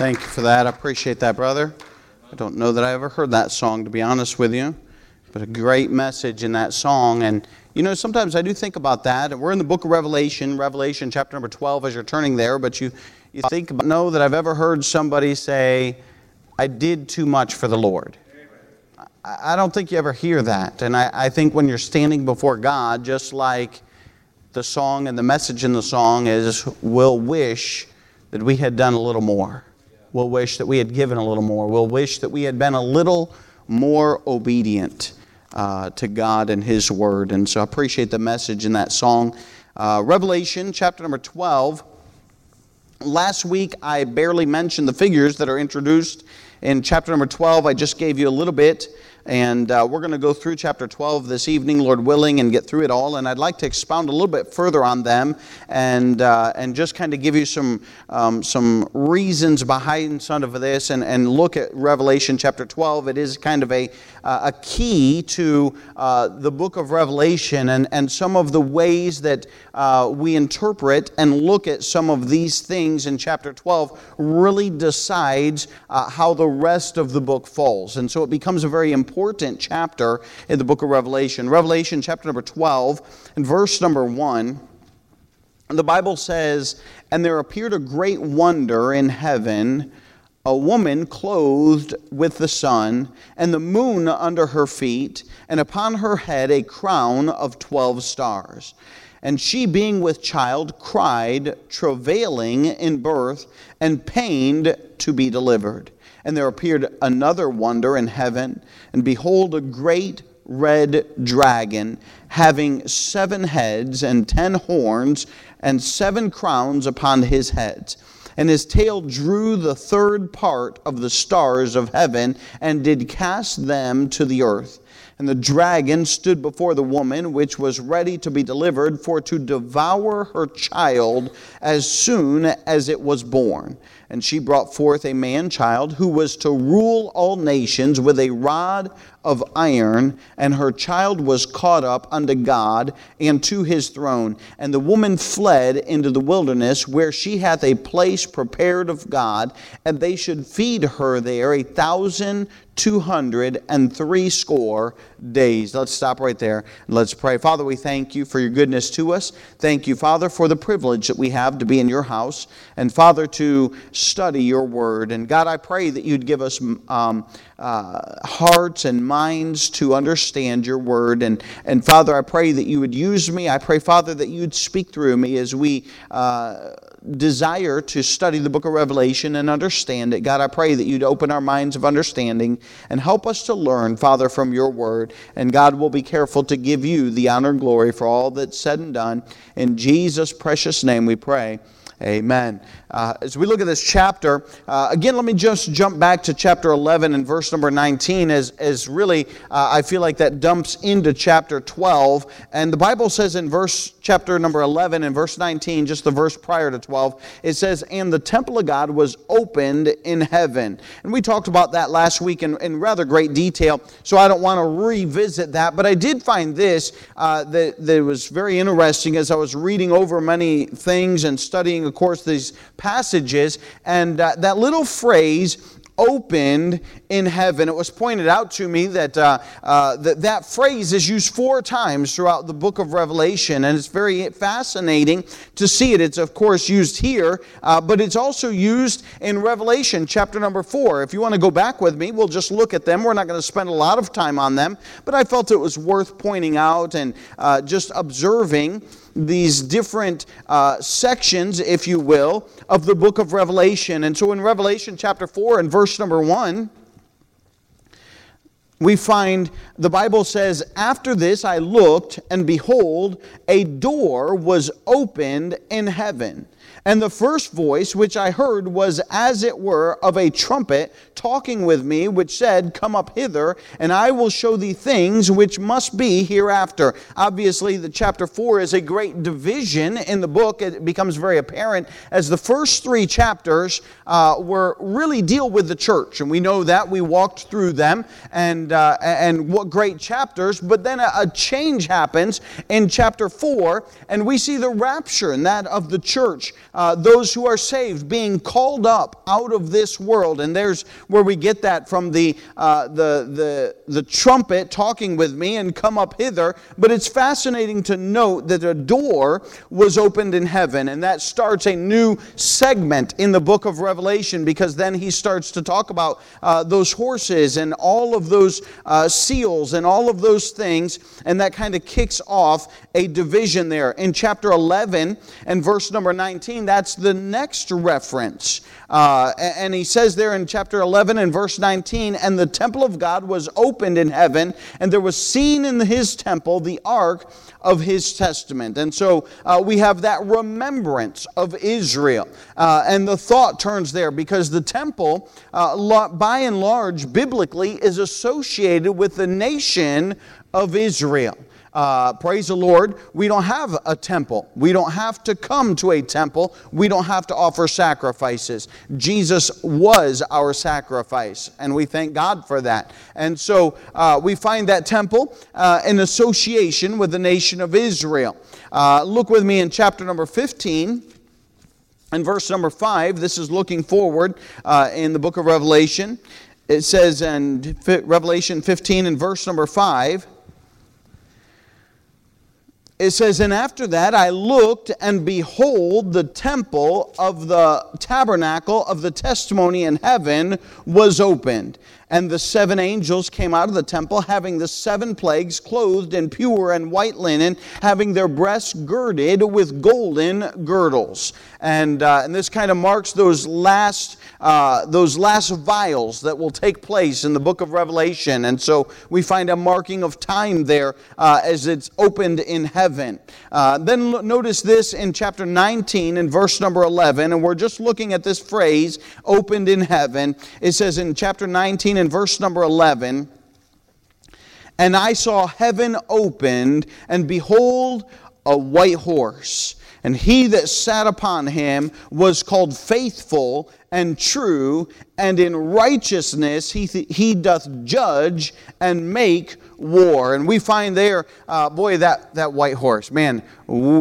Thank you for that. I appreciate that, brother. I don't know that I ever heard that song, to be honest with you, but a great message in that song. And, you know, sometimes I do think about that. We're in the book of Revelation, Revelation chapter number 12 as you're turning there, but you, you think about, know that I've ever heard somebody say, I did too much for the Lord. I don't think you ever hear that. And I, I think when you're standing before God, just like the song and the message in the song is, we'll wish that we had done a little more. We'll wish that we had given a little more. We'll wish that we had been a little more obedient uh, to God and His Word. And so I appreciate the message in that song. Uh, Revelation chapter number 12. Last week I barely mentioned the figures that are introduced in chapter number 12. I just gave you a little bit. And uh, we're going to go through chapter 12 this evening, Lord willing, and get through it all. And I'd like to expound a little bit further on them and, uh, and just kind of give you some, um, some reasons behind some of this and, and look at Revelation chapter 12. It is kind of a, uh, a key to uh, the book of Revelation and, and some of the ways that uh, we interpret and look at some of these things in chapter 12 really decides uh, how the rest of the book falls. And so it becomes a very important chapter in the book of Revelation. Revelation chapter number 12 and verse number 1. The Bible says, And there appeared a great wonder in heaven a woman clothed with the sun, and the moon under her feet, and upon her head a crown of twelve stars. And she, being with child, cried, travailing in birth, and pained to be delivered. And there appeared another wonder in heaven, and behold, a great red dragon, having seven heads and ten horns, and seven crowns upon his heads and his tail drew the third part of the stars of heaven and did cast them to the earth. And the dragon stood before the woman, which was ready to be delivered, for to devour her child as soon as it was born. And she brought forth a man child who was to rule all nations with a rod of iron, and her child was caught up unto God and to his throne. And the woman fled into the wilderness, where she hath a place prepared of God, and they should feed her there a thousand two hundred and three score days. Let's stop right there and let's pray. Father, we thank you for your goodness to us. Thank you, Father, for the privilege that we have to be in your house, and Father, to study your word. And God, I pray that you'd give us. Um, uh, hearts and minds to understand your word. And, and Father, I pray that you would use me. I pray, Father, that you would speak through me as we uh, desire to study the book of Revelation and understand it. God, I pray that you'd open our minds of understanding and help us to learn, Father, from your word. And God will be careful to give you the honor and glory for all that's said and done. In Jesus' precious name we pray. Amen. Uh, as we look at this chapter, uh, again, let me just jump back to chapter 11 and verse number 19, as, as really uh, I feel like that dumps into chapter 12. And the Bible says in verse chapter number 11 and verse 19, just the verse prior to 12, it says, And the temple of God was opened in heaven. And we talked about that last week in, in rather great detail, so I don't want to revisit that. But I did find this uh, that, that was very interesting as I was reading over many things and studying, of course, these passages, and uh, that little phrase, opened in heaven. It was pointed out to me that, uh, uh, that that phrase is used four times throughout the book of Revelation, and it's very fascinating to see it. It's, of course, used here, uh, but it's also used in Revelation chapter number four. If you want to go back with me, we'll just look at them. We're not going to spend a lot of time on them, but I felt it was worth pointing out and uh, just observing these different uh, sections, if you will, of the book of Revelation. And so in Revelation chapter 4 and verse number 1, we find the Bible says, After this I looked, and behold, a door was opened in heaven. And the first voice which I heard was as it were of a trumpet talking with me, which said, Come up hither, and I will show thee things which must be hereafter. Obviously, the chapter 4 is a great division in the book. It becomes very apparent as the first three chapters uh, were really deal with the church. And we know that. We walked through them, and, uh, and what great chapters. But then a, a change happens in chapter 4, and we see the rapture, and that of the church uh, those who are saved being called up out of this world. And there's where we get that from the, uh, the, the, the trumpet talking with me and come up hither. But it's fascinating to note that a door was opened in heaven. And that starts a new segment in the book of Revelation because then he starts to talk about uh, those horses and all of those uh, seals and all of those things. And that kind of kicks off a division there. In chapter 11 and verse number 19, that's the next reference. Uh, and he says there in chapter 11 and verse 19, and the temple of God was opened in heaven, and there was seen in his temple the ark of his testament. And so uh, we have that remembrance of Israel. Uh, and the thought turns there because the temple, uh, by and large, biblically, is associated with the nation of Israel. Uh, praise the Lord, we don't have a temple. We don't have to come to a temple. We don't have to offer sacrifices. Jesus was our sacrifice, and we thank God for that. And so uh, we find that temple uh, in association with the nation of Israel. Uh, look with me in chapter number 15. In verse number 5, this is looking forward uh, in the book of Revelation. It says in Revelation 15 and verse number 5 it says, And after that I looked, and behold, the temple of the tabernacle of the testimony in heaven was opened. And the seven angels came out of the temple, having the seven plagues, clothed in pure and white linen, having their breasts girded with golden girdles. And, uh, and this kind of marks those last, uh, those last vials that will take place in the book of Revelation. And so we find a marking of time there uh, as it's opened in heaven. Uh, then notice this in chapter 19 and verse number 11. And we're just looking at this phrase, opened in heaven. It says in chapter 19 in verse number 11, and I saw heaven opened, and behold, a white horse. And he that sat upon him was called faithful and true, and in righteousness he, th- he doth judge and make war. And we find there, uh, boy, that, that white horse, man,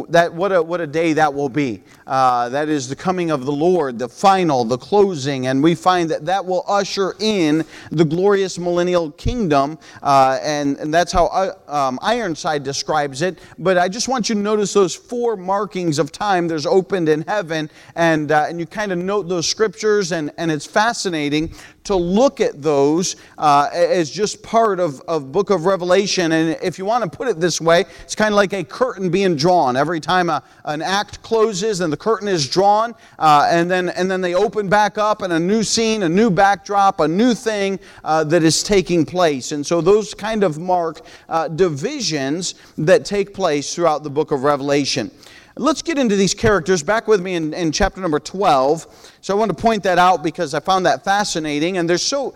that, what, a, what a day that will be. Uh, that is the coming of the Lord, the final, the closing. And we find that that will usher in the glorious millennial kingdom. Uh, and, and that's how uh, um, Ironside describes it. But I just want you to notice those four markings of time there's opened in heaven. And, uh, and you kind of note those scriptures, and, and it's fascinating to look at those uh, as just part of, of book of Revelation. And if you want to put it this way, it's kind of like a curtain being drawn. Every time a, an act closes and the curtain is drawn, uh, and, then, and then they open back up and a new scene, a new backdrop, a new thing uh, that is taking place. And so those kind of mark uh, divisions that take place throughout the book of Revelation. Let's get into these characters. Back with me in, in chapter number 12. So I want to point that out because I found that fascinating. And there's so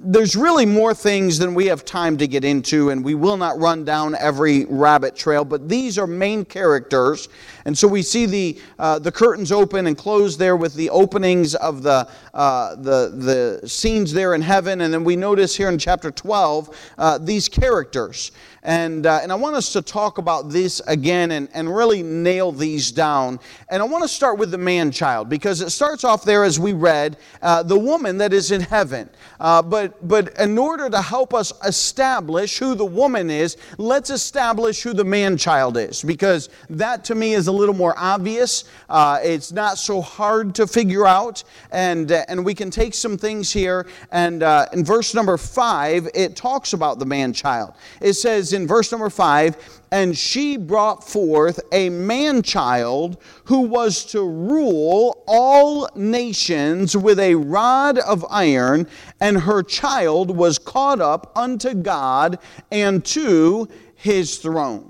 there's really more things than we have time to get into, and we will not run down every rabbit trail, but these are main characters. And so we see the, uh, the curtains open and close there with the openings of the, uh, the, the scenes there in heaven. And then we notice here in chapter 12 uh, these characters. And, uh, and I want us to talk about this again and, and really nail these down. And I want to start with the man child because it starts off there as we read uh, the woman that is in heaven. Uh, but, but in order to help us establish who the woman is, let's establish who the man child is because that to me is a little more obvious. Uh, it's not so hard to figure out. And, uh, and we can take some things here. And uh, in verse number five, it talks about the man child. It says, in verse number five, and she brought forth a man child who was to rule all nations with a rod of iron, and her child was caught up unto God and to his throne.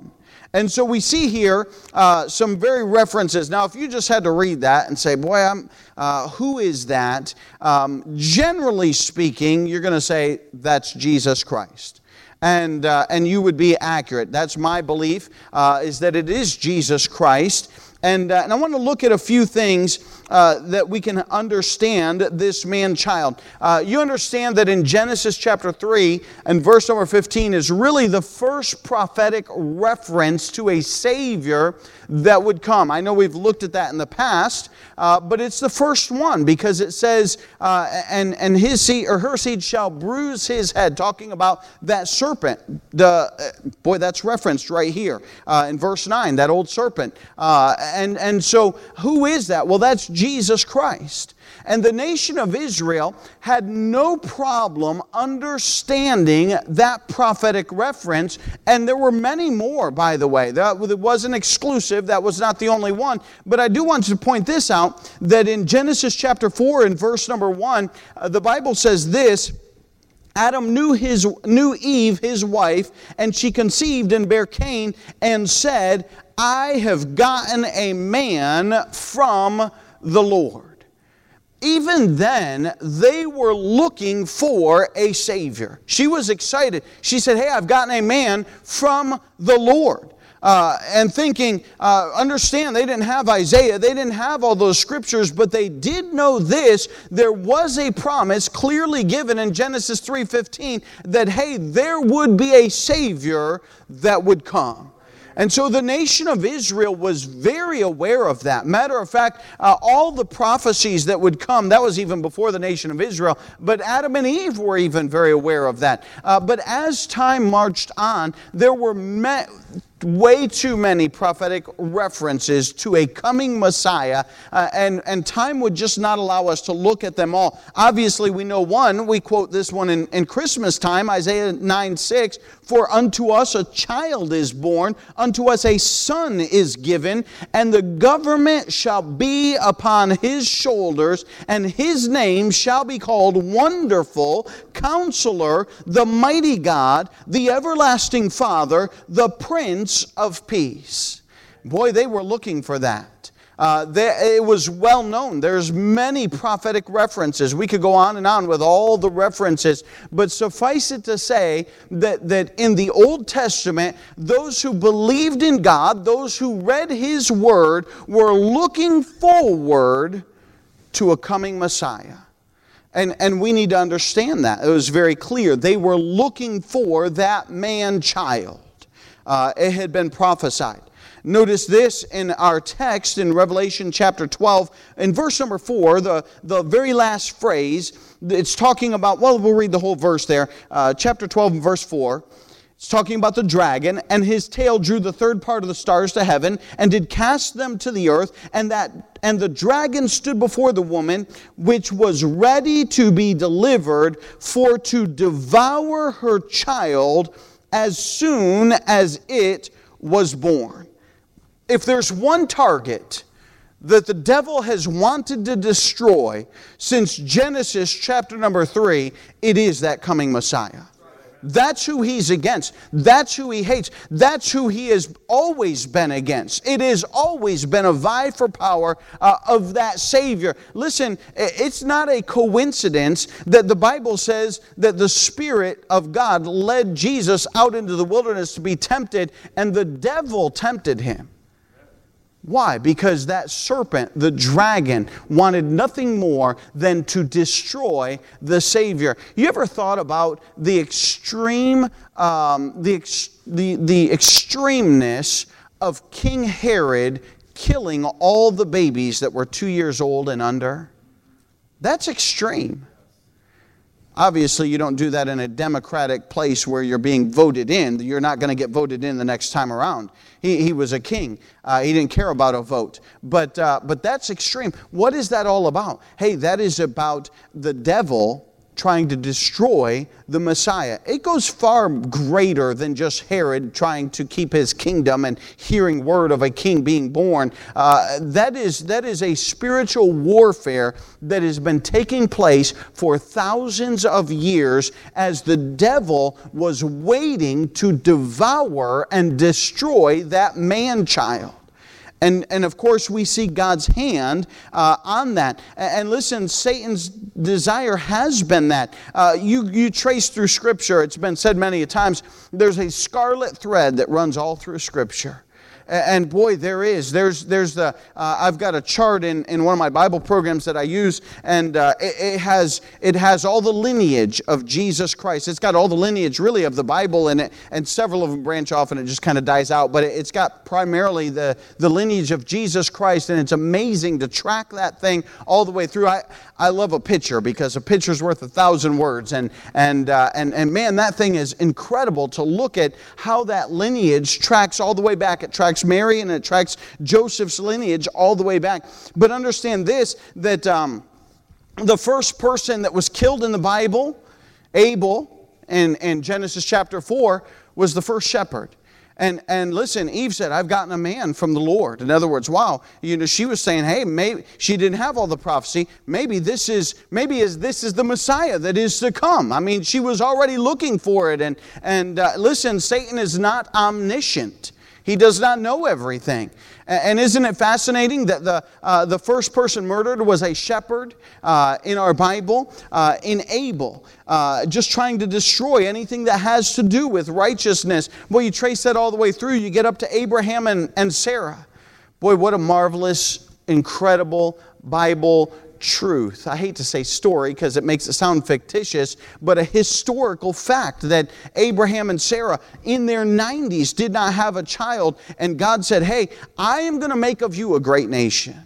And so we see here uh, some very references. Now, if you just had to read that and say, boy, I'm, uh, who is that? Um, generally speaking, you're going to say, that's Jesus Christ and, uh, and you would be accurate. That's my belief, uh, is that it is Jesus Christ. And, uh, and I want to look at a few things uh, that we can understand this man child. Uh, you understand that in Genesis chapter 3 and verse number 15 is really the first prophetic reference to a Savior that would come. I know we've looked at that in the past, uh, but it's the first one because it says, uh, and, and his seed or her seed shall bruise his head, talking about that serpent. The, uh, boy, that's referenced right here in verse 9, that old serpent. And, and so, who is that? Well, that's Jesus Christ. And the nation of Israel had no problem understanding that prophetic reference. And there were many more, by the way. That wasn't exclusive, that was not the only one. But I do want to point this out that in Genesis chapter 4 and verse number 1, uh, the Bible says this. Adam knew, his, knew Eve, his wife, and she conceived and bare Cain and said, I have gotten a man from the Lord even then, they were looking for a Savior. She was excited. She said, Hey, I've gotten a man from the Lord. Uh, and thinking, uh, understand, they didn't have Isaiah, they didn't have all those scriptures, but they did know this. There was a promise clearly given in Genesis 3:15 that hey, there would be a Savior that would come. And so the nation of Israel was very aware of that. Matter of fact, uh, all the prophecies that would come, that was even before the nation of Israel, but Adam and Eve were even very aware of that. Uh, but as time marched on, there were way too many prophetic references to a coming Messiah, uh, and, and time would just not allow us to look at them all. Obviously, we know one, we quote this one in, in Christmas time, Isaiah 9 6, For unto us a child is born, unto us a son is given, and the government shall be upon his shoulders, and his name shall be called Wonderful, Counselor, the Mighty God, the Everlasting Father, the Prince Prince of Peace. Boy, they were looking for that. Uh, they, it was well known. There's many prophetic references. We could go on and on with all the references, but suffice it to say that, that in the Old Testament, those who believed in God, those who read His Word, were looking forward to a coming Messiah. And, and we need to understand that. It was very clear. They were looking for that man child uh, it had been prophesied. Notice this in our text in Revelation chapter 12, in verse number 4, the, the very last phrase, it's talking about, well, we'll read the whole verse there. Uh, chapter 12 and verse 4. It's talking about the dragon, and his tail drew the third part of the stars to heaven, and did cast them to the earth, and that and the dragon stood before the woman, which was ready to be delivered, for to devour her child as soon as it was born. If there's one target that the devil has wanted to destroy since Genesis chapter number three, it is that coming Messiah. That's who he's against. That's who he hates. That's who he has always been against. It has always been a vie for power uh, of that Savior. Listen, it's not a coincidence that the Bible says that the Spirit of God led Jesus out into the wilderness to be tempted, and the devil tempted him. Why? Because that serpent, the dragon, wanted nothing more than to destroy the Savior. You ever thought about the extreme, um, the, ex- the, the extremeness of King Herod killing all the babies that were two years old and under? That's extreme. Obviously, you don't do that in a democratic place where you're being voted in. You're not going to get voted in the next time around. He, he was a king. Uh, he didn't care about a vote. But, uh, but that's extreme. What is that all about? Hey, that is about the devil trying to destroy the Messiah. It goes far greater than just Herod trying to keep his kingdom and hearing word of a king being born. Uh, that, is, that is a spiritual warfare that has been taking place for thousands of years as the devil was waiting to devour and destroy that man child. And, and of course, we see God's hand uh, on that. And listen, Satan's desire has been that. Uh, you, you trace through Scripture, it's been said many a times, there's a scarlet thread that runs all through Scripture. And boy, there is. There's, there's the, uh, I've got a chart in, in one of my Bible programs that I use, and uh, it, it, has, it has all the lineage of Jesus Christ. It's got all the lineage, really, of the Bible in it, and several of them branch off and it just kind of dies out, but it, it's got primarily the, the lineage of Jesus Christ, and it's amazing to track that thing all the way through. I, I love a picture because a picture's worth a thousand words, and, and, uh, and, and man, that thing is incredible to look at how that lineage tracks all the way back. It tracks Mary and it tracks Joseph's lineage all the way back. But understand this that um, the first person that was killed in the Bible, Abel, in, in Genesis chapter 4, was the first shepherd. And, and listen, Eve said, I've gotten a man from the Lord. In other words, wow, you know, she was saying, hey, maybe she didn't have all the prophecy. Maybe this is, maybe is, this is the Messiah that is to come. I mean, she was already looking for it. And, and uh, listen, Satan is not omniscient. He does not know everything. And isn't it fascinating that the, uh, the first person murdered was a shepherd uh, in our Bible, uh, in Abel, uh, just trying to destroy anything that has to do with righteousness. Boy, you trace that all the way through, you get up to Abraham and, and Sarah. Boy, what a marvelous, incredible Bible truth. I hate to say story because it makes it sound fictitious, but a historical fact that Abraham and Sarah in their 90s did not have a child, and God said, Hey, I am going to make of you a great nation.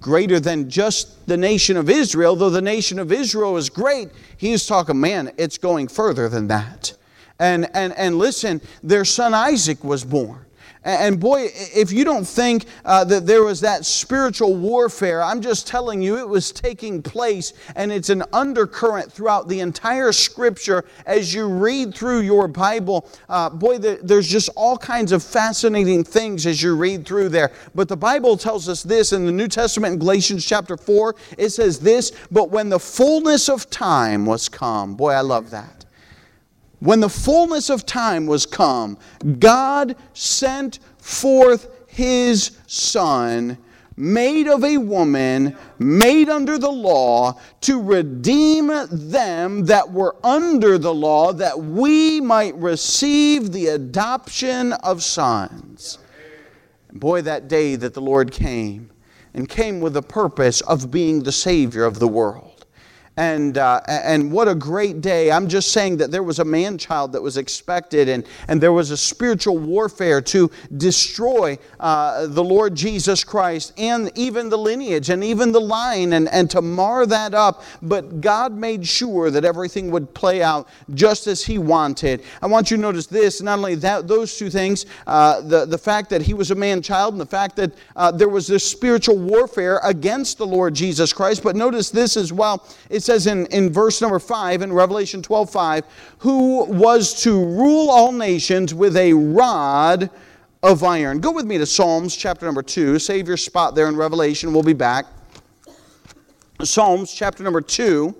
Greater than just the nation of Israel, though the nation of Israel is great, he's talking, man, it's going further than that. And, and, and listen, their son Isaac was born. And boy, if you don't think uh, that there was that spiritual warfare, I'm just telling you it was taking place and it's an undercurrent throughout the entire scripture as you read through your Bible. Uh, boy, there's just all kinds of fascinating things as you read through there. But the Bible tells us this in the New Testament in Galatians chapter 4. It says this, but when the fullness of time was come, boy, I love that. When the fullness of time was come, God sent forth his Son, made of a woman, made under the law, to redeem them that were under the law, that we might receive the adoption of sons. Boy, that day that the Lord came, and came with the purpose of being the Savior of the world. And, uh, and what a great day. I'm just saying that there was a man child that was expected, and, and there was a spiritual warfare to destroy uh, the Lord Jesus Christ and even the lineage and even the line and, and to mar that up. But God made sure that everything would play out just as He wanted. I want you to notice this not only that, those two things, uh, the, the fact that He was a man child and the fact that uh, there was this spiritual warfare against the Lord Jesus Christ, but notice this as well. It's says in, in verse number 5 in Revelation 12 5, who was to rule all nations with a rod of iron. Go with me to Psalms chapter number 2. Save your spot there in Revelation. We'll be back. Psalms chapter number 2.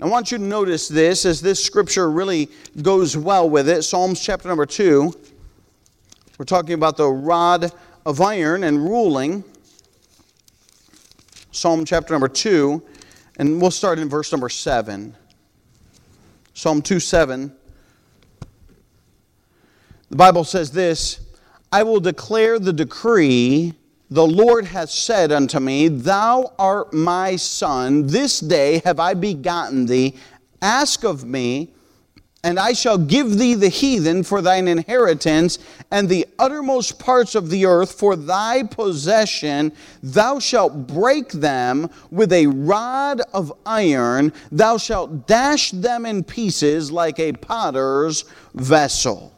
I want you to notice this as this scripture really goes well with it. Psalms chapter number 2. We're talking about the rod of iron and ruling. Psalm chapter number 2. And we'll start in verse number 7. Psalm 2 7. The Bible says this I will declare the decree. The Lord hath said unto me, Thou art my son. This day have I begotten thee. Ask of me, and I shall give thee the heathen for thine inheritance, and the uttermost parts of the earth for thy possession. Thou shalt break them with a rod of iron, thou shalt dash them in pieces like a potter's vessel.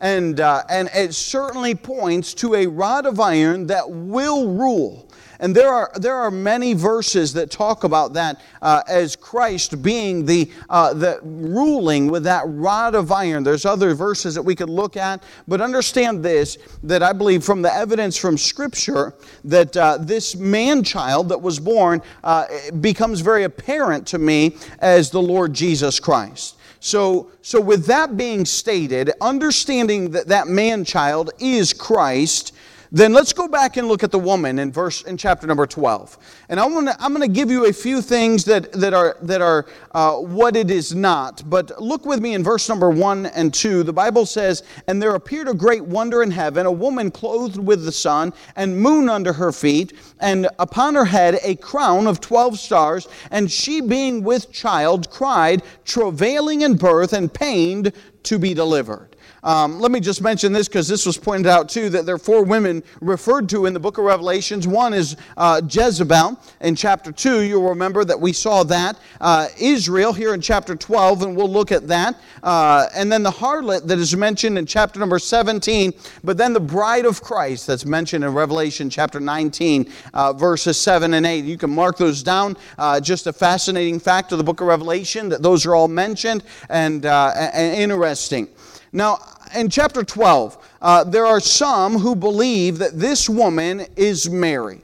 And, uh, and it certainly points to a rod of iron that will rule and there are, there are many verses that talk about that uh, as Christ being the, uh, the ruling with that rod of iron. There's other verses that we could look at, but understand this that I believe from the evidence from Scripture that uh, this man child that was born uh, becomes very apparent to me as the Lord Jesus Christ. So, so with that being stated, understanding that that man child is Christ, then let's go back and look at the woman in verse in chapter number 12 and i want to i'm going to give you a few things that that are that are uh, what it is not. But look with me in verse number 1 and 2 the bible says and there appeared a great wonder in heaven a woman clothed with the sun and moon under her feet and upon her head a crown of 12 stars and she being with child cried travailing in birth and pained to be delivered. Um, let me just mention this because this was pointed out too that there are four women referred to in the book of Revelations. One is uh, Jezebel in chapter 2. You'll remember that we saw that. Uh, Israel here in chapter 12, and we'll look at that. Uh, and then the harlot that is mentioned in chapter number 17, but then the bride of Christ that's mentioned in Revelation chapter 19, uh, verses 7 and 8. You can mark those down. Uh, just a fascinating fact of the book of Revelation that those are all mentioned and, uh, and interesting. Now, in chapter 12, uh, there are some who believe that this woman is Mary.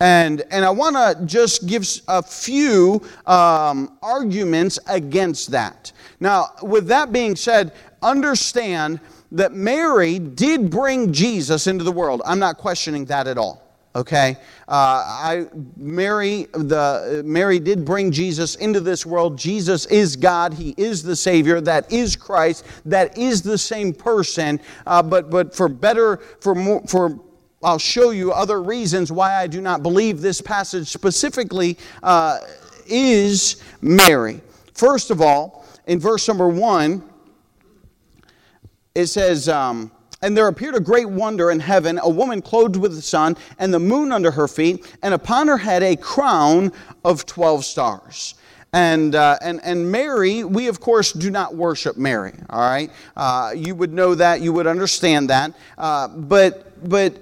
And, and I want to just give a few um, arguments against that. Now, with that being said, understand that Mary did bring Jesus into the world. I'm not questioning that at all okay? Uh, i mary the mary did bring jesus into this world. Jesus is god. He is the savior. That is christ. That is the same person. Uh, but but for better for more for i'll show you other reasons why i do not believe this passage specifically uh, is mary first of all in verse number one it says um, and there appeared a great wonder in heaven, a woman clothed with the sun, and the moon under her feet, and upon her head a crown of 12 stars. And, uh, and, and Mary, we of course do not worship Mary, all right? Uh, you would know that, you would understand that. Uh, but, but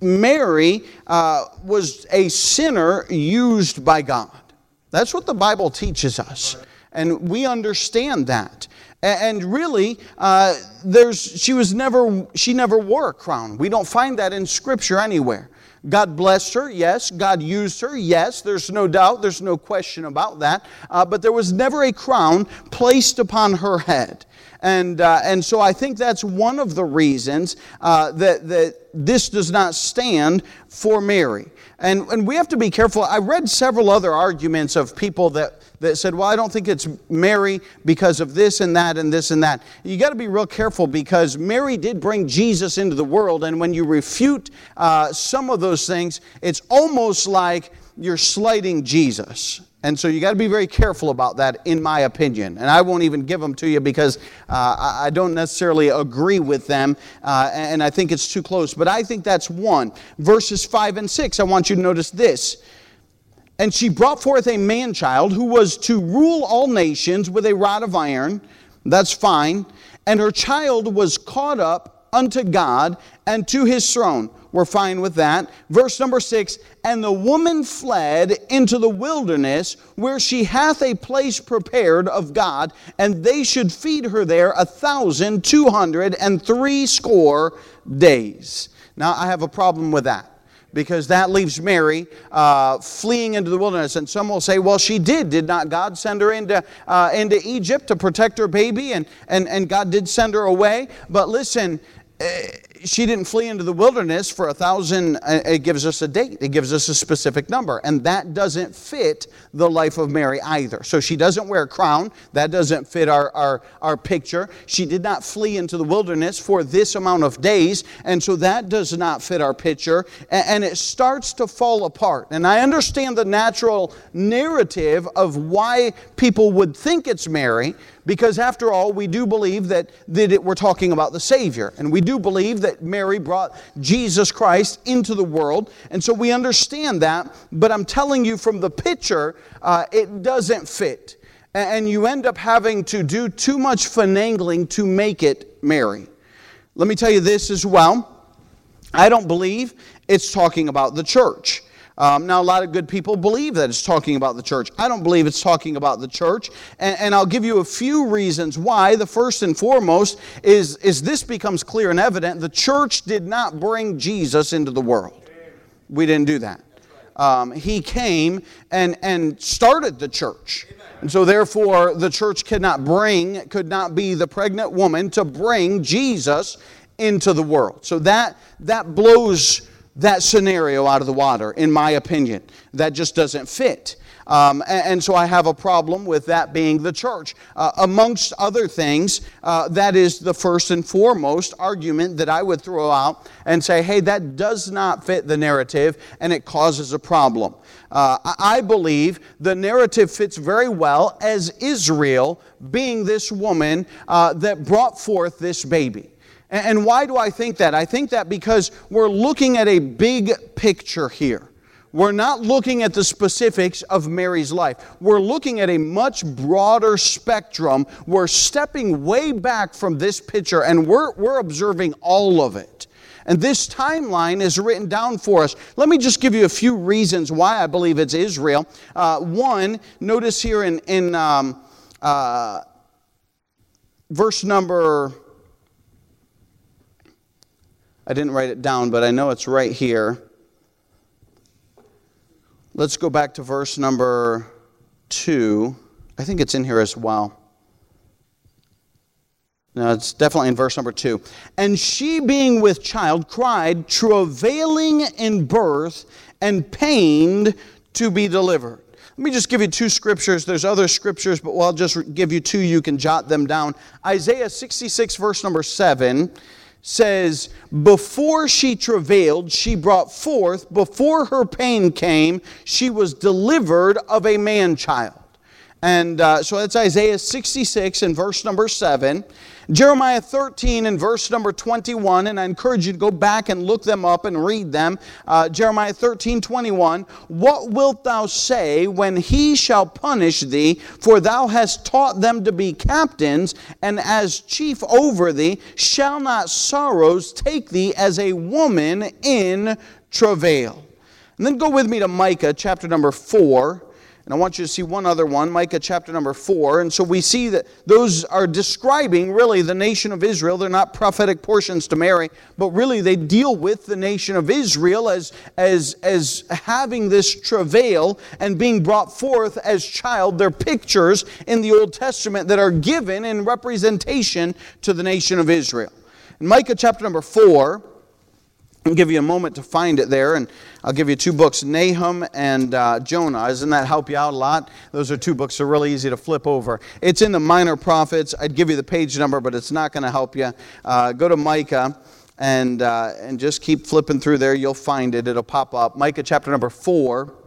Mary uh, was a sinner used by God. That's what the Bible teaches us. And we understand that. And really, uh, there's, she was never, she never wore a crown. We don't find that in Scripture anywhere. God blessed her, yes. God used her, yes. There's no doubt, there's no question about that. Uh, but there was never a crown placed upon her head. And, uh, and so I think that's one of the reasons uh, that, that this does not stand for Mary. And, and we have to be careful. I read several other arguments of people that, that said, well, I don't think it's Mary because of this and that and this and that. You got to be real careful because Mary did bring Jesus into the world. And when you refute uh, some of those things, it's almost like you're slighting Jesus. And so you got to be very careful about that, in my opinion. And I won't even give them to you because uh, I don't necessarily agree with them, uh, and I think it's too close. But I think that's one. Verses 5 and 6, I want you to notice this. And she brought forth a man child who was to rule all nations with a rod of iron. That's fine. And her child was caught up unto God and to his throne. We're fine with that. Verse number six And the woman fled into the wilderness where she hath a place prepared of God, and they should feed her there a thousand two hundred and three score days. Now, I have a problem with that because that leaves Mary uh, fleeing into the wilderness. And some will say, well, she did. Did not God send her into, uh, into Egypt to protect her baby? And, and, and God did send her away. But listen, Eh, she didn't flee into the wilderness for a thousand. Eh, it gives us a date, it gives us a specific number. And that doesn't fit the life of Mary either. So she doesn't wear a crown. That doesn't fit our, our, our picture. She did not flee into the wilderness for this amount of days. And so that does not fit our picture. And it starts to fall apart. And I understand the natural narrative of why people would think it's Mary because after all, we do believe that, that it, we're talking about the Savior. And we do believe that Mary brought Jesus Christ into the world. And so we understand that. But I'm telling you from the picture, uh, it doesn't fit. And you end up having to do too much finagling to make it Mary. Let me tell you this as well. I don't believe it's talking about the church. Um, now, a lot of good people believe that it's talking about the church. I don't believe it's talking about the church. And, and, I'll give you a few reasons why. The first and foremost is, is this becomes clear and evident. The church did not bring Jesus into the world, we didn't do that. Um, he came and, and started the church. And so, therefore, the church could not bring, could not be the pregnant woman to bring Jesus into the world. So that, that blows that scenario out of the water, in my opinion. That just doesn't fit. Um, and, so I have a problem with that being the church. Uh, amongst other things, uh, that is the first and foremost argument that I would throw out and say, hey, that does not fit the narrative and it causes a problem. Uh, I believe the narrative fits very well as Israel being this woman uh, that brought forth this baby. And why do I think that? I think that because we're looking at a big picture here. We're not looking at the specifics of Mary's life. We're looking at a much broader spectrum. We're stepping way back from this picture and we're, we're observing all of it. And this timeline is written down for us. Let me just give you a few reasons why I believe it's Israel. Uh, one, notice here in, in um, uh, verse number, I didn't write it down, but I know it's right here. Let's go back to verse number two. I think it's in here as well. No, it's definitely in verse number two. And she, being with child, cried, travailing in birth and pained to be delivered. Let me just give you two scriptures. There's other scriptures, but I'll just give you two. You can jot them down. Isaiah 66, verse number 7 says, Before she travailed, she brought forth, before her pain came, she was delivered of a man child. And uh, so that's Isaiah 66 and verse number 7. Jeremiah 13 and verse number 21, and I encourage you to go back and look them up and read them. Uh, Jeremiah 13, 21. What wilt thou say when he shall punish thee? For thou hast taught them to be captains, and as chief over thee, shall not sorrows take thee as a woman in travail? And then go with me to Micah chapter number 4. And I want you to see one other one, Micah chapter number 4. And so we see that those are describing really the nation of Israel. They're not prophetic portions to Mary, but really they deal with the nation of Israel as, as, as having this travail and being brought forth as child. They're pictures in the Old Testament that are given in representation to the nation of Israel. In Micah chapter number 4, I'll give you a moment to find it there, and I'll give you two books, Nahum and uh, Jonah. Doesn't that help you out a lot? Those are two books that are really easy to flip over. It's in the Minor Prophets. I'd give you the page number, but it's not going to help you. Uh, go to Micah and, uh, and just keep flipping through there. You'll find it. It'll pop up. Micah chapter number 4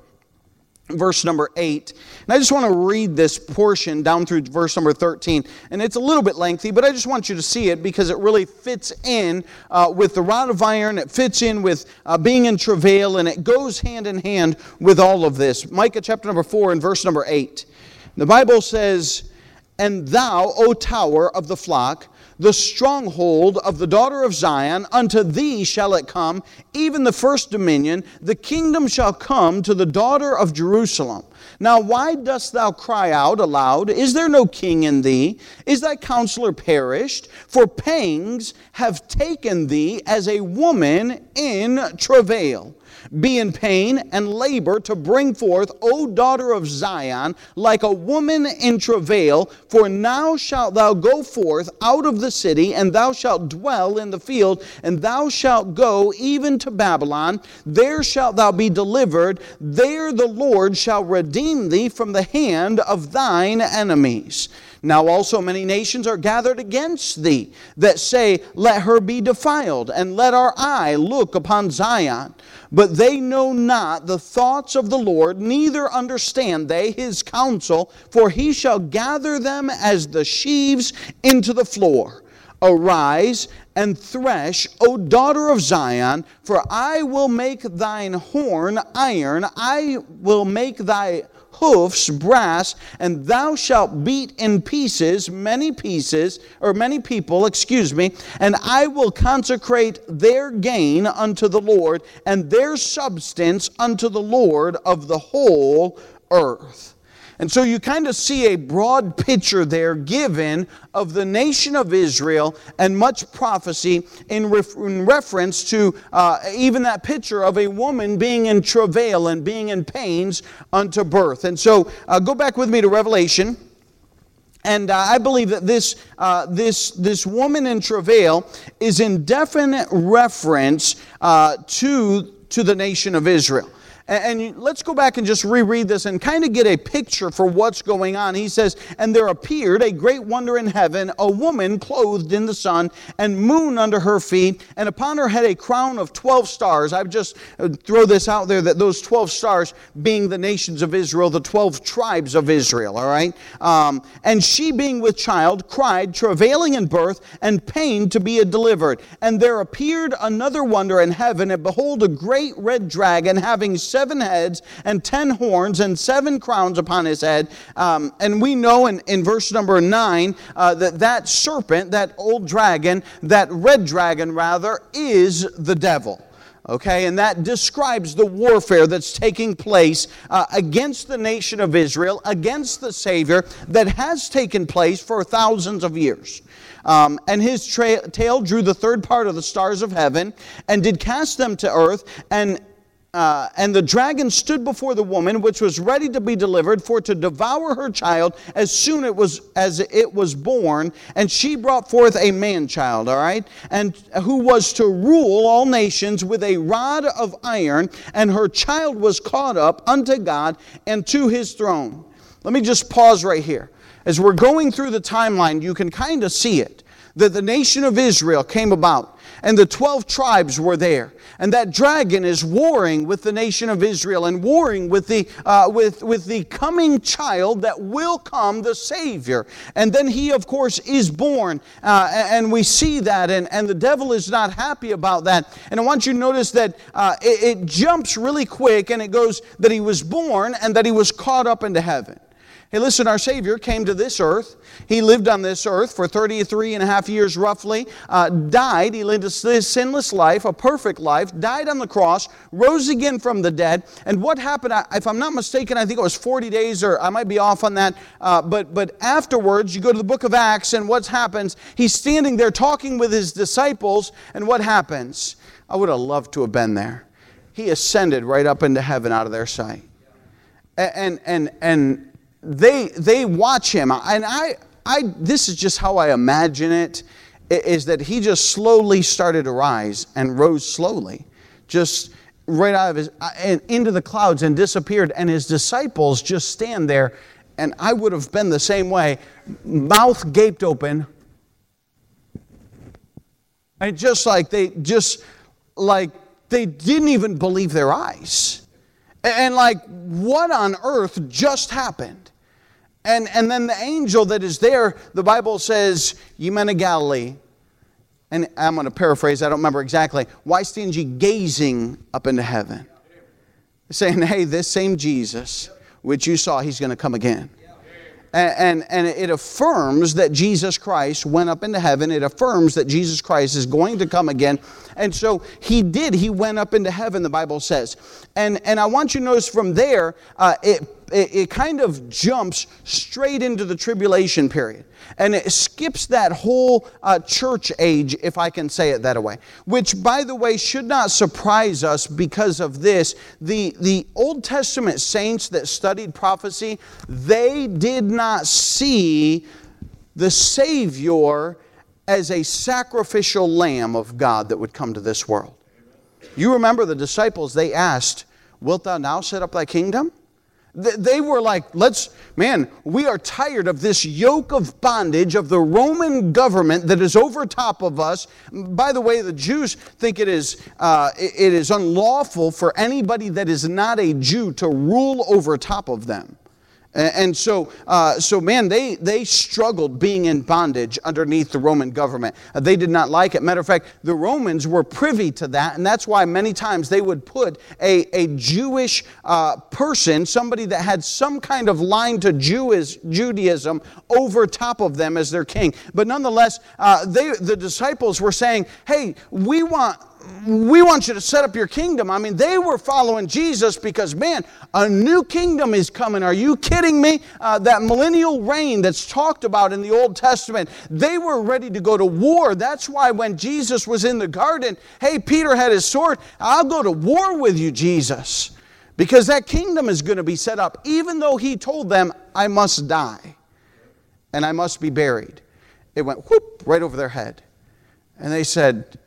verse number 8. And I just want to read this portion down through verse number 13. And it's a little bit lengthy, but I just want you to see it because it really fits in uh, with the rod of iron. It fits in with uh, being in travail, and it goes hand in hand with all of this. Micah chapter number 4 and verse number 8. The Bible says, And thou, O tower of the flock, the stronghold of the daughter of Zion, unto thee shall it come, even the first dominion, the kingdom shall come to the daughter of Jerusalem. Now, why dost thou cry out aloud? Is there no king in thee? Is thy counselor perished? For pangs have taken thee as a woman in travail be in pain and labor to bring forth, O daughter of Zion, like a woman in travail. For now shalt thou go forth out of the city, and thou shalt dwell in the field, and thou shalt go even to Babylon. There shalt thou be delivered. There the Lord shall redeem thee from the hand of thine enemies. Now also many nations are gathered against thee, that say, Let her be defiled, and let our eye look upon Zion. But they know not the thoughts of the Lord, neither understand they his counsel, for he shall gather them as the sheaves into the floor. Arise and thresh, O daughter of Zion, for I will make thine horn iron, I will make thy hoofs brass, and thou shalt beat in pieces many pieces, or many people, excuse me, and I will consecrate their gain unto the Lord, and their substance unto the Lord of the whole earth. And so you kind of see a broad picture there given of the nation of Israel and much prophecy in, ref- in reference to uh, even that picture of a woman being in travail and being in pains unto birth. And so uh, go back with me to Revelation. and uh, I believe that this, uh, this, this woman in travail is in definite reference uh, to, to the nation of Israel. And, and let's go back and just reread this and kind of get a picture for what's going on. He says, And there appeared a great wonder in heaven, a woman clothed in the sun, and moon under her feet, and upon her head a crown of 12 stars. I would just uh, throw this out there that those 12 stars being the nations of Israel, the 12 tribes of Israel, all right? Um, and she, being with child, cried, travailing in birth, and pain to be delivered. And there appeared another wonder in heaven, and behold, a great red dragon having seven seven heads and ten horns and seven crowns upon his head. Um, and we know in, in verse number nine uh, that that serpent, that old dragon, that red dragon rather, is the devil. Okay, and that describes the warfare that's taking place uh, against the nation of Israel, against the Savior, that has taken place for thousands of years. Um, and his tra- tail drew the third part of the stars of heaven and did cast them to earth and uh, and the dragon stood before the woman, which was ready to be delivered, for to devour her child as soon it was, as it was born. And she brought forth a man child, all right, and who was to rule all nations with a rod of iron. And her child was caught up unto God and to his throne. Let me just pause right here. As we're going through the timeline, you can kind of see it that the nation of Israel came about and the 12 tribes were there. And that dragon is warring with the nation of Israel and warring with the, uh, with, with the coming child that will come, the Savior. And then he, of course, is born. Uh, and we see that, and, and the devil is not happy about that. And I want you to notice that uh, it, it jumps really quick and it goes that he was born and that he was caught up into heaven. Hey, listen, our Savior came to this earth. He lived on this earth for 33 and a half years roughly, uh, died. He lived a sinless life, a perfect life, died on the cross, rose again from the dead. And what happened, if I'm not mistaken, I think it was 40 days, or I might be off on that. Uh, but, but afterwards, you go to the book of Acts, and what happens? He's standing there talking with his disciples, and what happens? I would have loved to have been there. He ascended right up into heaven out of their sight. And, and, and, they, they watch him. And I, I, this is just how I imagine it, is that he just slowly started to rise and rose slowly, just right out of his, uh, and into the clouds and disappeared. And his disciples just stand there. And I would have been the same way, mouth gaped open. And just like they, just like they didn't even believe their eyes. And like, what on earth just happened? And, and then the angel that is there, the Bible says, Ye men of Galilee, and I'm going to paraphrase, I don't remember exactly. Why stand ye gazing up into heaven? Saying, hey, this same Jesus, which you saw, he's going to come again. And, and, and, it affirms that Jesus Christ went up into heaven. It affirms that Jesus Christ is going to come again. And so he did. He went up into heaven, the Bible says. And, and I want you to notice from there, uh, it it, it kind of jumps straight into the tribulation period. And it skips that whole uh, church age, if I can say it that way. Which, by the way, should not surprise us because of this. The, the Old Testament saints that studied prophecy, they did not see the Savior as a sacrificial lamb of God that would come to this world. You remember the disciples, they asked, Wilt thou now set up thy kingdom? They were like, let's, man, we are tired of this yoke of bondage of the Roman government that is over top of us. By the way, the Jews think it is, uh, it is unlawful for anybody that is not a Jew to rule over top of them. And so, uh, so man, they, they struggled being in bondage underneath the Roman government. Uh, they did not like it. Matter of fact, the Romans were privy to that, and that's why many times they would put a, a Jewish uh, person, somebody that had some kind of line to Jewish, Judaism, over top of them as their king. But nonetheless, uh, they, the disciples were saying, hey, we want we want you to set up your kingdom. I mean, they were following Jesus because, man, a new kingdom is coming. Are you kidding me? Uh, that millennial reign that's talked about in the Old Testament, they were ready to go to war. That's why when Jesus was in the garden, hey, Peter had his sword. I'll go to war with you, Jesus, because that kingdom is going to be set up, even though he told them, I must die. and I must be buried. It went whoop right over their head. And they said,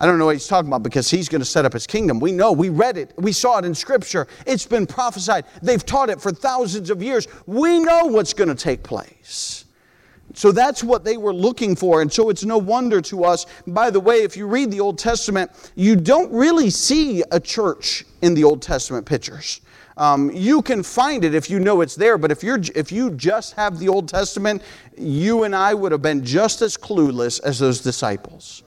I don't know what he's talking about because he's going to set up his kingdom. We know, we read it, we saw it in Scripture. It's been prophesied. They've taught it for thousands of years. We know what's going to take place. So that's what they were looking for. And so it's no wonder to us. By the way, if you read the Old Testament, you don't really see a church in the Old Testament pictures. Um, you can find it if you know it's there, but if, you're, if you just have the Old Testament, you and I would have been just as clueless as those disciples.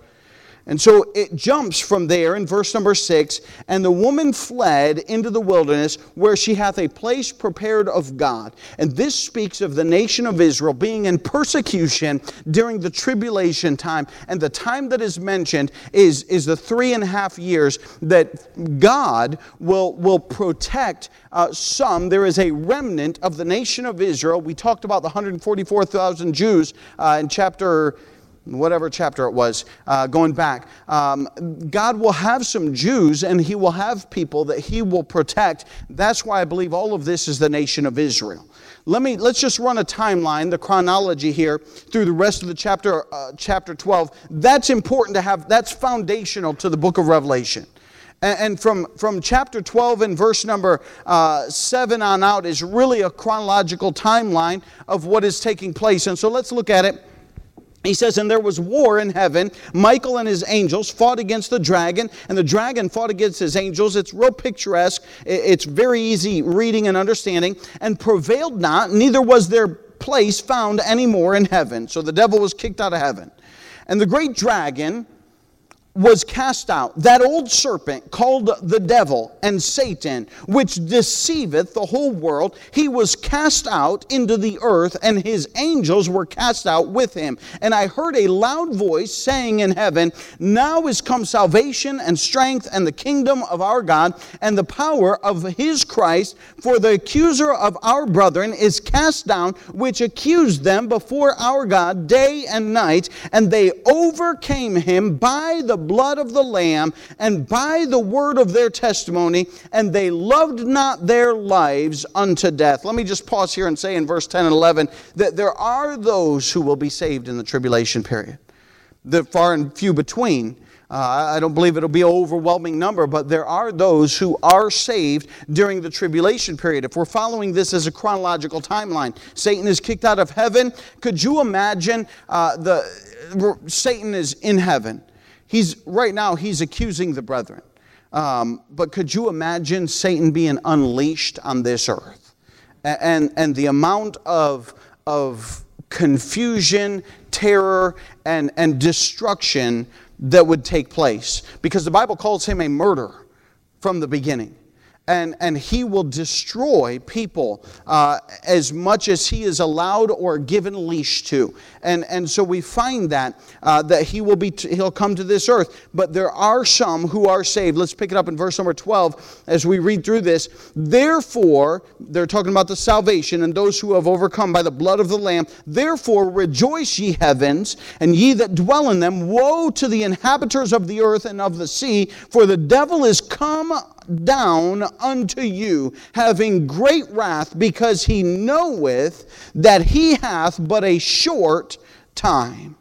And so it jumps from there in verse number six, and the woman fled into the wilderness where she hath a place prepared of God. And this speaks of the nation of Israel being in persecution during the tribulation time. And the time that is mentioned is, is the three and a half years that God will, will protect uh, some. There is a remnant of the nation of Israel. We talked about the 144,000 Jews uh, in chapter whatever chapter it was, uh, going back, um, God will have some Jews and He will have people that He will protect. That's why I believe all of this is the nation of Israel. Let me let's just run a timeline, the chronology here through the rest of the chapter, uh, chapter 12. That's important to have. That's foundational to the book of Revelation. And, from from chapter 12 and verse number uh, seven on out is really a chronological timeline of what is taking place. And so let's look at it he says, And there was war in heaven. Michael and his angels fought against the dragon, and the dragon fought against his angels. It's real picturesque. It's very easy reading and understanding. And prevailed not, neither was their place found any more in heaven. So the devil was kicked out of heaven. And the great dragon, was cast out, that old serpent called the devil and Satan, which deceiveth the whole world, he was cast out into the earth, and his angels were cast out with him. And I heard a loud voice saying in heaven, Now is come salvation and strength and the kingdom of our God and the power of his Christ, for the accuser of our brethren is cast down, which accused them before our God day and night, and they overcame him by the blood of the Lamb and by the word of their testimony, and they loved not their lives unto death. Let me just pause here and say in verse 10 and 11 that there are those who will be saved in the tribulation period. The far and few between. Uh, I don't believe it'll be an overwhelming number, but there are those who are saved during the tribulation period. If we're following this as a chronological timeline, Satan is kicked out of heaven. Could you imagine uh, the Satan is in heaven? He's right now he's accusing the brethren. Um, but could you imagine Satan being unleashed on this earth? And, and the amount of, of confusion, terror, and, and destruction that would take place. Because the Bible calls him a murderer from the beginning and, and he will destroy people uh, as much as he is allowed or given leash to. And, and so we find that, uh, that he will be, t- he'll come to this earth. But there are some who are saved. Let's pick it up in verse number 12 as we read through this. Therefore, they're talking about the salvation and those who have overcome by the blood of the Lamb. Therefore, rejoice ye heavens, and ye that dwell in them. Woe to the inhabitants of the earth and of the sea, for the devil is come down unto you, having great wrath, because he knoweth that he hath but a short time.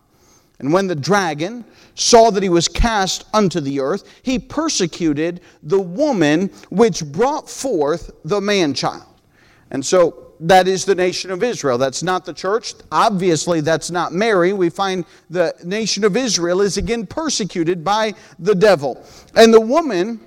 And when the dragon saw that he was cast unto the earth, he persecuted the woman which brought forth the man child. And so that is the nation of Israel. That's not the church. Obviously, that's not Mary. We find the nation of Israel is again persecuted by the devil. And the woman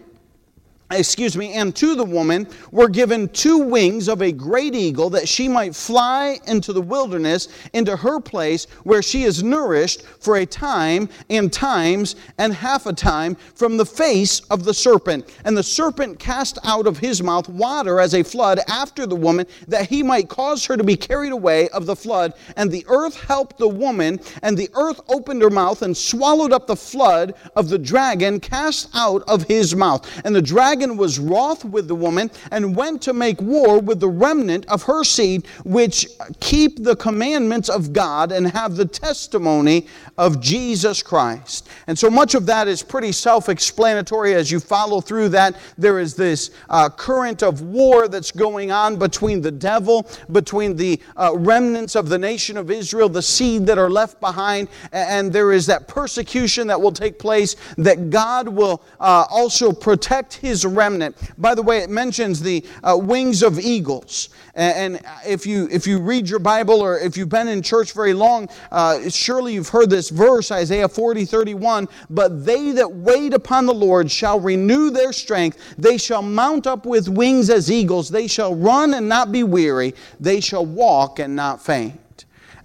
excuse me, and to the woman were given two wings of a great eagle that she might fly into the wilderness, into her place where she is nourished for a time and times and half a time from the face of the serpent. And the serpent cast out of his mouth water as a flood after the woman, that he might cause her to be carried away of the flood. And the earth helped the woman, and the earth opened her mouth and swallowed up the flood of the dragon cast out of his mouth. And the dragon was wroth with the woman and went to make war with the remnant of her seed, which keep the commandments of God and have the testimony of Jesus Christ. And so much of that is pretty self explanatory as you follow through that. There is this uh, current of war that's going on between the devil, between the uh, remnants of the nation of Israel, the seed that are left behind, and there is that persecution that will take place that God will uh, also protect his remnant. By the way, it mentions the uh, wings of eagles. And, if you if you read your Bible or if you've been in church very long, uh, surely you've heard this verse, Isaiah 40, 31. But they that wait upon the Lord shall renew their strength. They shall mount up with wings as eagles. They shall run and not be weary. They shall walk and not faint.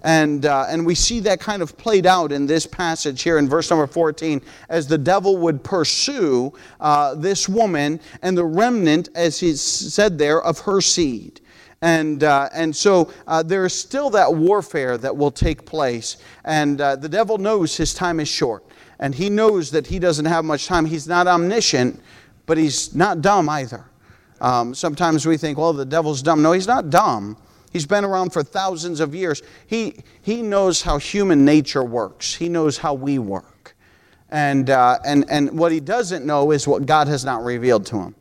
And, uh, and we see that kind of played out in this passage here in verse number 14 as the devil would pursue uh, this woman and the remnant, as he said there, of her seed. And, uh, and so uh, there is still that warfare that will take place. And uh, the devil knows his time is short. And he knows that he doesn't have much time. He's not omniscient, but he's not dumb either. Um, sometimes we think, well, the devil's dumb. No, he's not dumb. He's been around for thousands of years. He, he knows how human nature works, he knows how we work. And, uh, and, and what he doesn't know is what God has not revealed to him.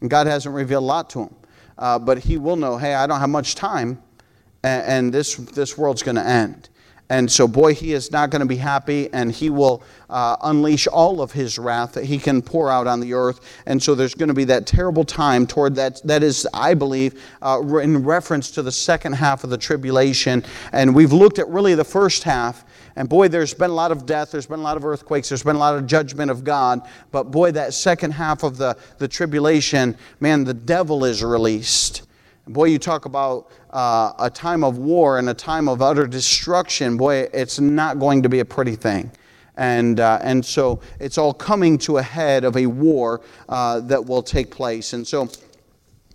And God hasn't revealed a lot to him. Uh, but he will know hey, I don't have much time, and, and this, this world's going to end. And so, boy, he is not going to be happy, and he will uh, unleash all of his wrath that he can pour out on the earth. And so, there's going to be that terrible time toward that. That is, I believe, uh, in reference to the second half of the tribulation. And we've looked at really the first half. And boy, there's been a lot of death, there's been a lot of earthquakes, there's been a lot of judgment of God. But boy, that second half of the, the tribulation, man, the devil is released. Boy, you talk about uh, a time of war and a time of utter destruction. Boy, it's not going to be a pretty thing. And, uh, and so it's all coming to a head of a war uh, that will take place. And so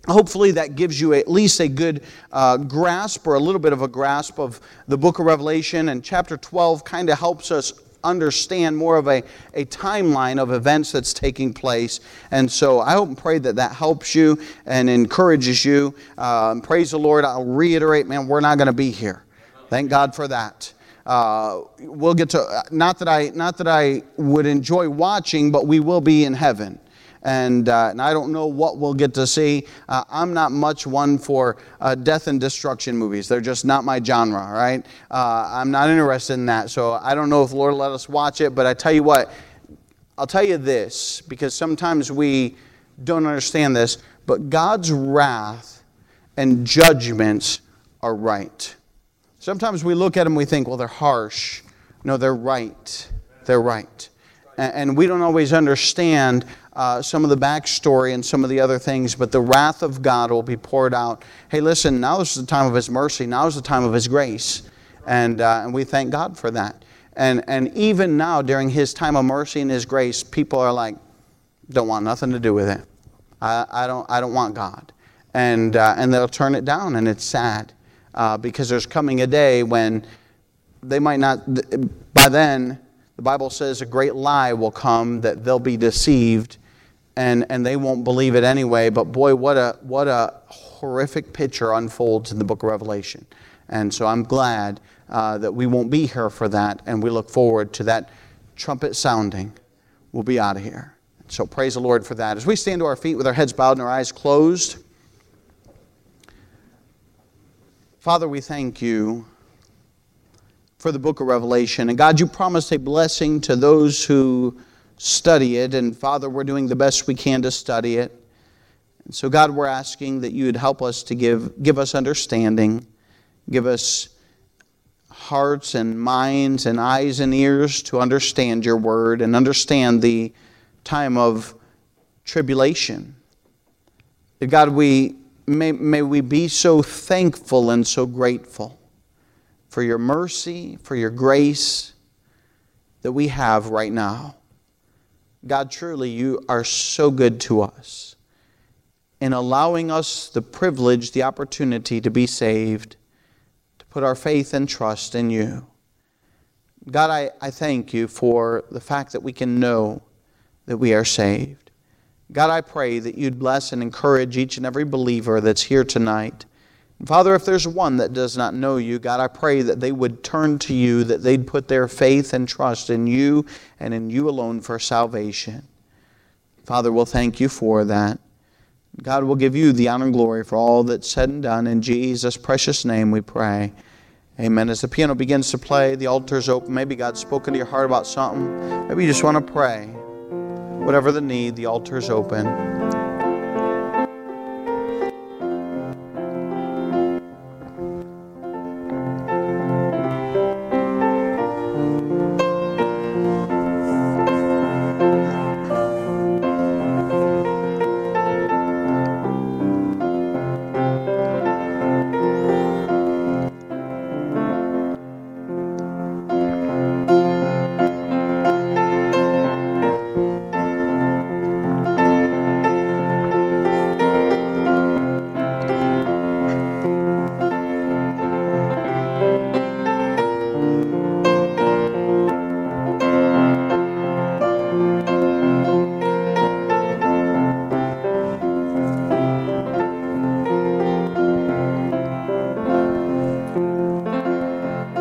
hopefully that gives you at least a good uh, grasp or a little bit of a grasp of the book of Revelation. And chapter 12 kind of helps us understand more of a, a timeline of events that's taking place. And so I hope and pray that that helps you and encourages you. Uh, praise the Lord. I'll reiterate, man, we're not going to be here. Thank God for that. Uh, we'll get to not that I not that I would enjoy watching, but we will be in heaven and, uh, and I don't know what we'll get to see. Uh, I'm not much one for uh, death and destruction movies. They're just not my genre, right? Uh, I'm not interested in that. So I don't know if Lord let us watch it, but I tell you what, I'll tell you this, because sometimes we don't understand this, but God's wrath and judgments are right. Sometimes we look at them, we think, well, they're harsh. No, they're right. They're right. And we don't always understand uh, some of the backstory and some of the other things, but the wrath of God will be poured out. Hey, listen, now is the time of His mercy, now is the time of His grace. And, uh, and we thank God for that. And, and even now, during His time of mercy and His grace, people are like, don't want nothing to do with it. I, I, don't, I don't want God. And, uh, and they'll turn it down, and it's sad uh, because there's coming a day when they might not, by then, the Bible says a great lie will come that they'll be deceived and, and they won't believe it anyway. But boy, what a, what a horrific picture unfolds in the book of Revelation. And so I'm glad uh, that we won't be here for that, and we look forward to that trumpet sounding. We'll be out of here. So praise the Lord for that. As we stand to our feet with our heads bowed and our eyes closed, Father, we thank you for the book of Revelation. And God, you promised a blessing to those who study it. And Father, we're doing the best we can to study it. And so, God, we're asking that you would help us to give, give us understanding, give us hearts and minds and eyes and ears to understand your word and understand the time of tribulation. God, we may, may we be so thankful and so grateful for your mercy, for your grace that we have right now. God, truly, you are so good to us in allowing us the privilege, the opportunity to be saved, to put our faith and trust in you. God, I, I thank you for the fact that we can know that we are saved. God, I pray that you'd bless and encourage each and every believer that's here tonight. Father, if there's one that does not know you, God, I pray that they would turn to you, that they'd put their faith and trust in you and in you alone for salvation. Father, we'll thank you for that. God will give you the honor and glory for all that's said and done. In Jesus' precious name we pray. Amen. As the piano begins to play, the altar's open. Maybe God's spoken to your heart about something. Maybe you just want to pray. Whatever the need, the altar's open.